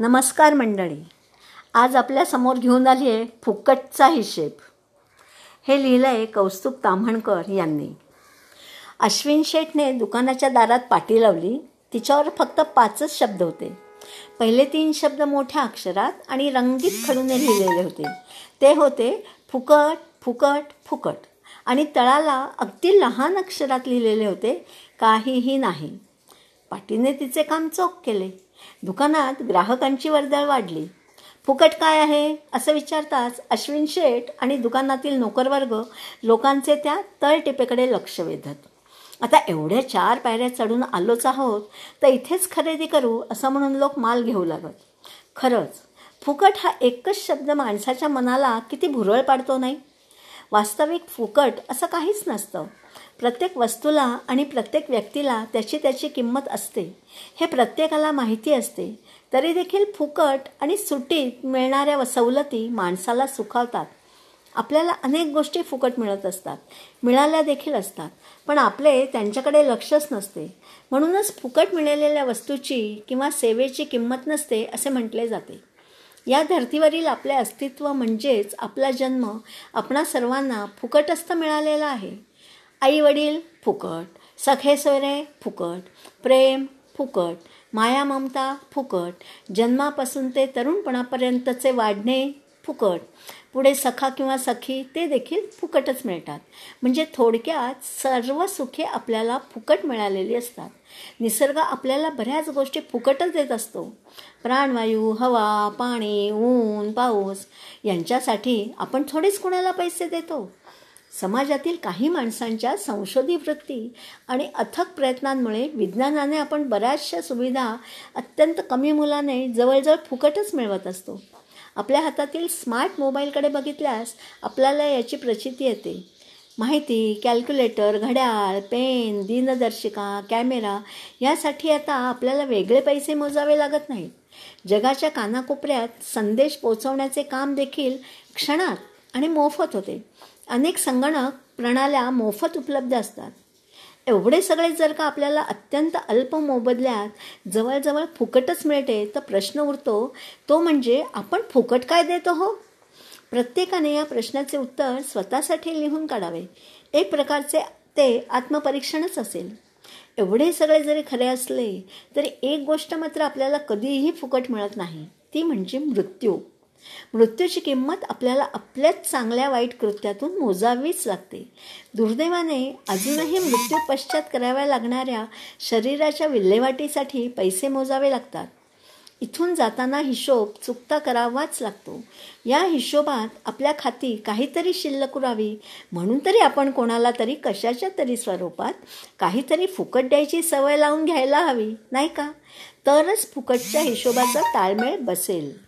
नमस्कार मंडळी. आज आपल्यासमोर घेऊन आली आहे फुकटचा हिशेब. हे लिहिलं आहे कौस्तुभ ताम्हणकर यांनी. अश्विन शेठने दुकानाच्या दारात पाटी लावली. तिच्यावर फक्त पाचच शब्द होते. पहिले तीन शब्द मोठ्या अक्षरात आणि रंगीत खडूने लिहिलेले होते. ते होते फुकट फुकट फुकट आणि तळाला अगदी लहान अक्षरात लिहिलेले होते. काहीही नाही. पाटीने तिचे काम चोख केले. दुकानात ग्राहकांची वर्दळ वाढली. फुकट काय आहे? असं विचारताच अश्विन शेठ आणि दुकानातील नोकरवर्ग लोकांचे त्या तळटिपेकडे लक्ष वेधत. आता एवढ्या चार पायऱ्या चढून आलोच आहोत तर इथेच खरेदी करू असं म्हणून लोक माल घेऊ लागत. खरंच फुकट हा एकच शब्द माणसाच्या मनाला किती भुरळ पाडतो नाही? वास्तविक फुकट असं काहीच नसतं. प्रत्येक वस्तूला आणि प्रत्येक व्यक्तीला त्याची त्याची किंमत असते. हे प्रत्येकाला माहिती असते. तरी देखील फुकट आणि सुटीत मिळणाऱ्या सवलती माणसाला सुखावतात. आपल्याला अनेक गोष्टी फुकट मिळत असतात. मिळाल्या देखील असतात. पण आपले त्यांच्याकडे लक्षच नसते. म्हणूनच फुकट मिळालेल्या वस्तूची किंवा सेवेची किंमत नसते असे म्हटले जाते. या धर्तीवरील आपले अस्तित्व म्हणजेच आपला जन्म आपणा सर्वांना फुकटस्थ मिळालेला आहे. आई वडील फुकट सखे सोयरे फुकट प्रेम फुकट माया ममता फुकट जन्मापासून ते तरुणपणापर्यंतचे वाढणे फुकट. पुढे सखा किंवा सखी ते देखील फुकटच मिळतात. म्हणजे थोडक्यात सर्व सुखे आपल्याला फुकट मिळालेली असतात. निसर्ग आपल्याला बऱ्याच गोष्टी फुकटच देत असतो. प्राणवायू हवा पाणी ऊन पाऊस यांच्यासाठी आपण थोडेच कुणाला पैसे देतो? समाजातील काही माणसांच्या संशोधी वृत्ती आणि अथक प्रयत्नांमुळे विज्ञानाने आपण बऱ्याचशा सुविधा अत्यंत कमी मुलाने जवळजवळ फुकटच मिळवत असतो. आपल्या हातातील स्मार्ट मोबाईलकडे बघितल्यास आपल्याला याची प्रचिती येते. माहिती कॅल्क्युलेटर घड्याळ पेन दिनदर्शिका कॅमेरा यासाठी आता आपल्याला वेगळे पैसे मोजावे लागत नाहीत. जगाच्या कानाकोपऱ्यात संदेश पोचवण्याचे काम देखील क्षणात आणि मोफत होते. अनेक संगणक प्रणाल्या मोफत उपलब्ध असतात. एवढे सगळे जर का आपल्याला अत्यंत अल्प मोबदल्यात जवळजवळ फुकटच मिळते तर प्रश्न उरतो तो म्हणजे आपण फुकट काय देतो हो? प्रत्येकाने या प्रश्नाचे उत्तर स्वतःसाठी लिहून काढावे. एक प्रकारचे ते आत्मपरीक्षणच असेल. एवढे सगळे जरी खरे असले तरी एक गोष्ट मात्र आपल्याला कधीही फुकट मिळत नाही. ती म्हणजे मृत्यू. मृत्यूची किंमत आपल्याला आपल्याच चांगल्या वाईट कृत्यातून मोजावीच लागते. दुर्दैवाने अजूनही मृत्यू पश्चात कराव्या लागणाऱ्या शरीराच्या विल्हेवाटीसाठी पैसे मोजावे लागतात. इथून जाताना हिशोब चुकता करावाच लागतो. या हिशोबात आपल्या खाती काहीतरी शिल्लक उरावी. म्हणून तरी आपण कोणाला तरी कशाच्या तरी स्वरूपात काहीतरी फुकट द्यायची सवय लावून घ्यायला हवी नाही का? तरच फुकटच्या हिशोबाचा ताळमेळ बसेल.